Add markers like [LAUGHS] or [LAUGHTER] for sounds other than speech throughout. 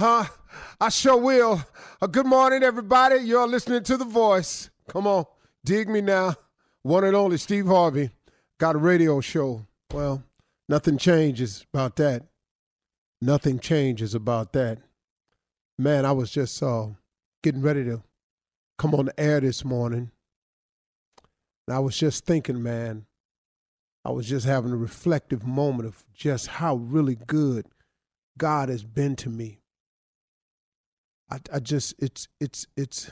Huh. I sure will. Uh, good morning, everybody. You're listening to The Voice. Come on, dig me now. One and only Steve Harvey. Got a radio show. Well, nothing changes about that. Nothing changes about that. Man, I was just uh, getting ready to come on the air this morning. And I was just thinking, man, I was just having a reflective moment of just how really good God has been to me. I, I just, it's, it's, it's,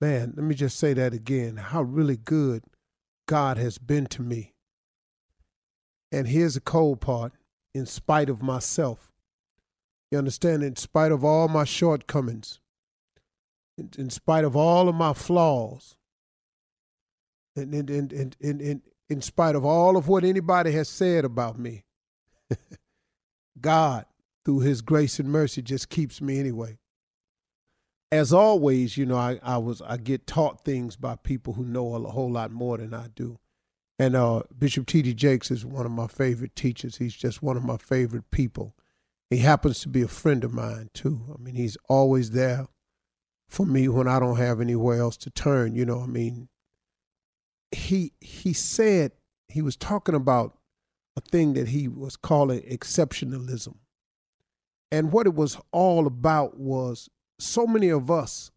man, let me just say that again how really good God has been to me. And here's the cold part in spite of myself. You understand? In spite of all my shortcomings, in, in spite of all of my flaws, and in, in, in, in, in, in spite of all of what anybody has said about me, [LAUGHS] God, through his grace and mercy, just keeps me anyway. As always, you know, I, I was I get taught things by people who know a whole lot more than I do. And uh, Bishop T.D. Jakes is one of my favorite teachers. He's just one of my favorite people. He happens to be a friend of mine, too. I mean, he's always there for me when I don't have anywhere else to turn. You know, I mean, he he said he was talking about a thing that he was calling exceptionalism. And what it was all about was so many of us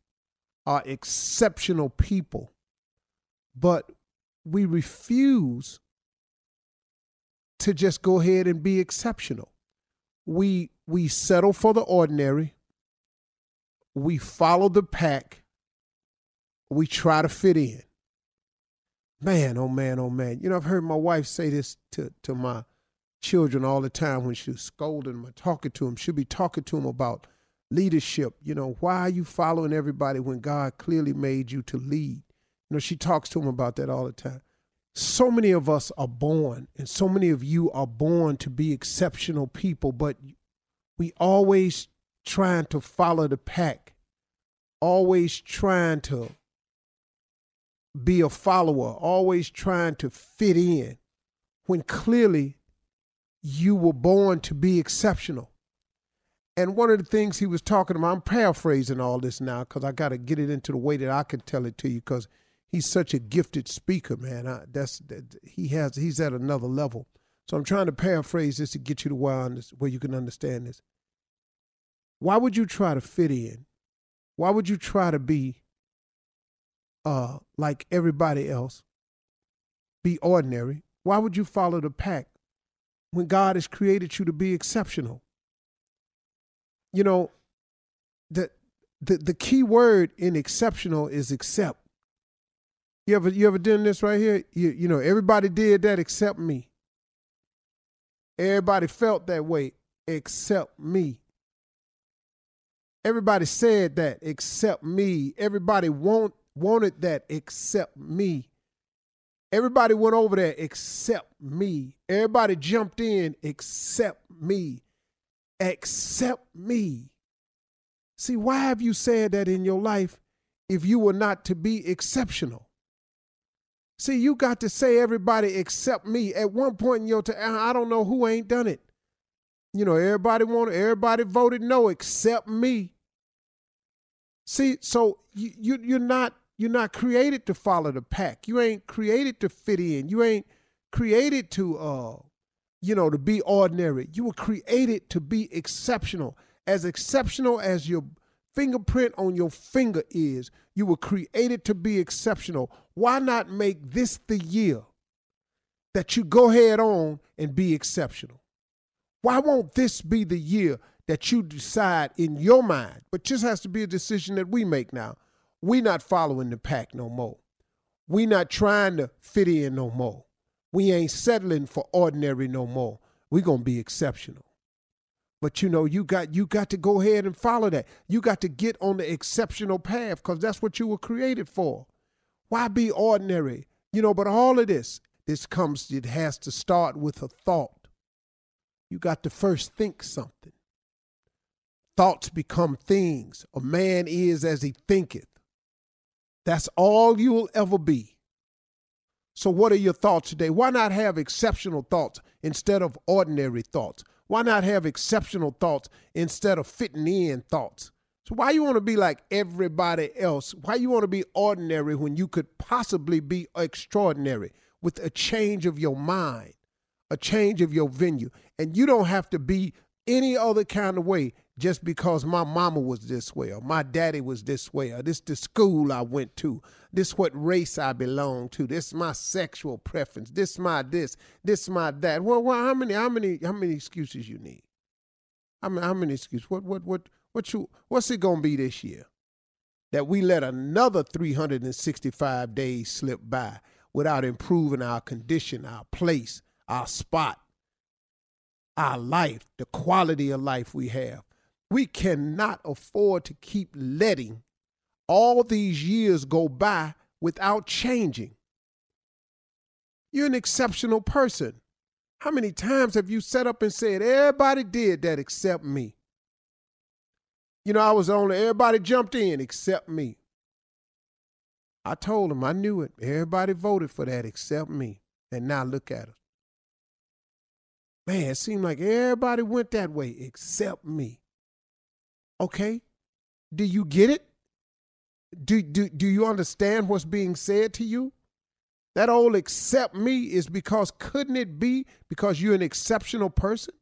are exceptional people, but we refuse to just go ahead and be exceptional. We we settle for the ordinary. We follow the pack. We try to fit in. Man, oh man, oh man. You know, I've heard my wife say this to, to my children all the time when she's scolding them or talking to them. She'll be talking to them about leadership. You know, why are you following everybody when God clearly made you to lead? You know, she talks to them about that all the time. So many of us are born, and so many of you are born to be exceptional people, but we always trying to follow the pack, always trying to be a follower, always trying to fit in, when clearly you were born to be exceptional. And one of the things he was talking about, I'm paraphrasing all this now because I got to get it into the way that I can tell it to you because he's such a gifted speaker, man. I, that's that, he has he's at another level. So I'm trying to paraphrase this to get you to where, where you can understand this. Why would you try to fit in? Why would you try to be uh, like everybody else? Be ordinary. Why would you follow the pack when God has created you to be exceptional? You know, the the the key word in exceptional is accept. You ever you ever done this right here? You you know, everybody did that except me. Everybody felt that way except me. Everybody said that except me. Everybody want, wanted that except me. Everybody went over there except me. Everybody jumped in except me. Except me. See, why have you said that in your life if you were not to be exceptional? See, you got to say everybody except me. At one point in your time, I don't know who ain't done it. You know, everybody wanted, everybody voted no except me. See, so you, you you're not you're not created to follow the pack. You ain't created to fit in. You ain't created to uh you know to be ordinary. You were created to be exceptional. As exceptional as your fingerprint on your finger is, you were created to be exceptional. Why not make this the year that you go head on and be exceptional? Why won't this be the year that you decide in your mind, but just has to be a decision that we make now. We not following the pack no more. We not trying to fit in no more. We ain't settling for ordinary no more. We gonna be exceptional. But you know, you got you got to go ahead and follow that. You got to get on the exceptional path because that's what you were created for. Why be ordinary? You know, but all of this, this comes, it has to start with a thought. You got to first think something. Thoughts become things. A man is as he thinketh. That's all you will ever be. So, what are your thoughts today? Why not have exceptional thoughts instead of ordinary thoughts? Why not have exceptional thoughts instead of fitting in thoughts? So, why you want to be like everybody else? Why you want to be ordinary when you could possibly be extraordinary with a change of your mind, a change of your venue? And you don't have to be any other kind of way just because my mama was this way or my daddy was this way or this the school I went to, this what race I belong to, this my sexual preference, this my this, this my that. Well, well how many how many how many excuses you need? How many how many excuses? What what what what you what's it gonna be this year? That we let another 365 days slip by without improving our condition, our place, our spot, our life, the quality of life we have. We cannot afford to keep letting all these years go by without changing. You're an exceptional person. How many times have you set up and said, everybody did that except me? You know, I was only, everybody jumped in except me. I told them I knew it. Everybody voted for that except me. And now look at us. Man, it seemed like everybody went that way except me. Okay? Do you get it? Do, do, do you understand what's being said to you? That old accept me is because couldn't it be because you're an exceptional person?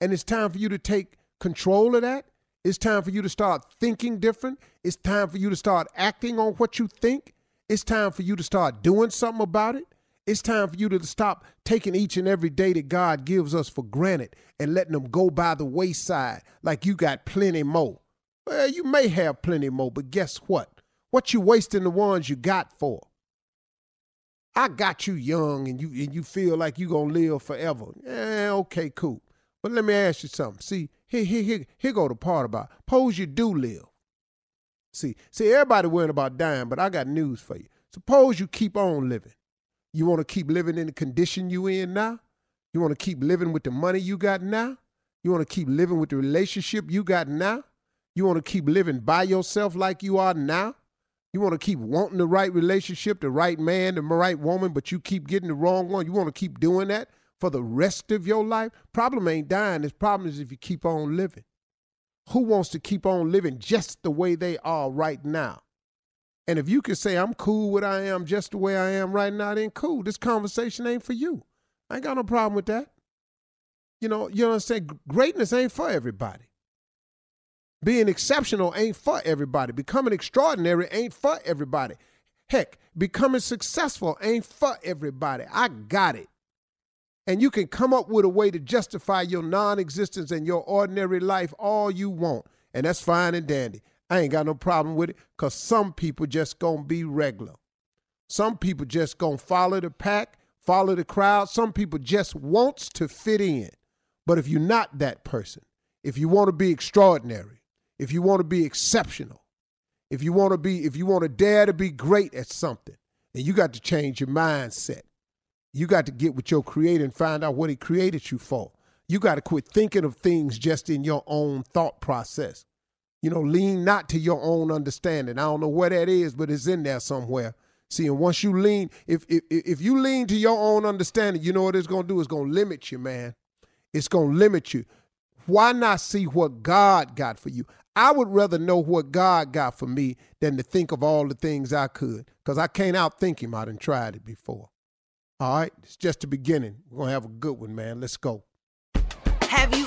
And it's time for you to take control of that. It's time for you to start thinking different. It's time for you to start acting on what you think. It's time for you to start doing something about it. It's time for you to stop taking each and every day that God gives us for granted and letting them go by the wayside like you got plenty more. Well, you may have plenty more, but guess what? What you wasting the ones you got for? I got you young and you and you feel like you gonna live forever. Yeah, okay, cool. But let me ask you something. See, here, here, here, here go the part about suppose you do live. See, see, everybody worrying about dying, but I got news for you. Suppose you keep on living. You want to keep living in the condition you in now? You want to keep living with the money you got now? You want to keep living with the relationship you got now? You want to keep living by yourself like you are now? You want to keep wanting the right relationship, the right man, the right woman, but you keep getting the wrong one. You want to keep doing that for the rest of your life? Problem ain't dying. The problem is if you keep on living. Who wants to keep on living just the way they are right now? And if you can say, I'm cool with I am just the way I am right now, then cool. This conversation ain't for you. I ain't got no problem with that. You know, you know what I'm saying? Greatness ain't for everybody. Being exceptional ain't for everybody. Becoming extraordinary ain't for everybody. Heck, becoming successful ain't for everybody. I got it. And you can come up with a way to justify your non existence and your ordinary life all you want. And that's fine and dandy. I ain't got no problem with it because some people just gonna be regular. Some people just gonna follow the pack, follow the crowd. Some people just wants to fit in. But if you're not that person, if you want to be extraordinary, if you want to be exceptional, if you want to be, if you want to dare to be great at something, then you got to change your mindset. You got to get with your creator and find out what he created you for. You got to quit thinking of things just in your own thought process. You know, lean not to your own understanding. I don't know where that is, but it's in there somewhere. See, and once you lean, if if if you lean to your own understanding, you know what it's gonna do? It's gonna limit you, man. It's gonna limit you. Why not see what God got for you? I would rather know what God got for me than to think of all the things I could, because I can't outthink him. I done tried it before. All right, it's just the beginning. We're gonna have a good one, man. Let's go. Have you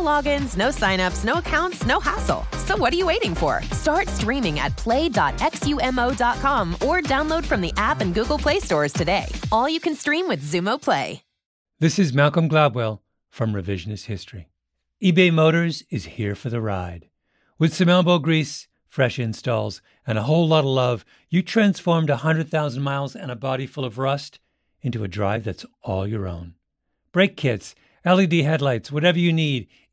No logins, no signups, no accounts, no hassle. So what are you waiting for? Start streaming at play.xumo.com or download from the app and Google Play stores today. All you can stream with Xumo Play. This is Malcolm Gladwell from Revisionist History. eBay Motors is here for the ride. With some elbow grease, fresh installs, and a whole lot of love, you transformed 100,000 miles and a body full of rust into a drive that's all your own. Brake kits, LED headlights, whatever you need,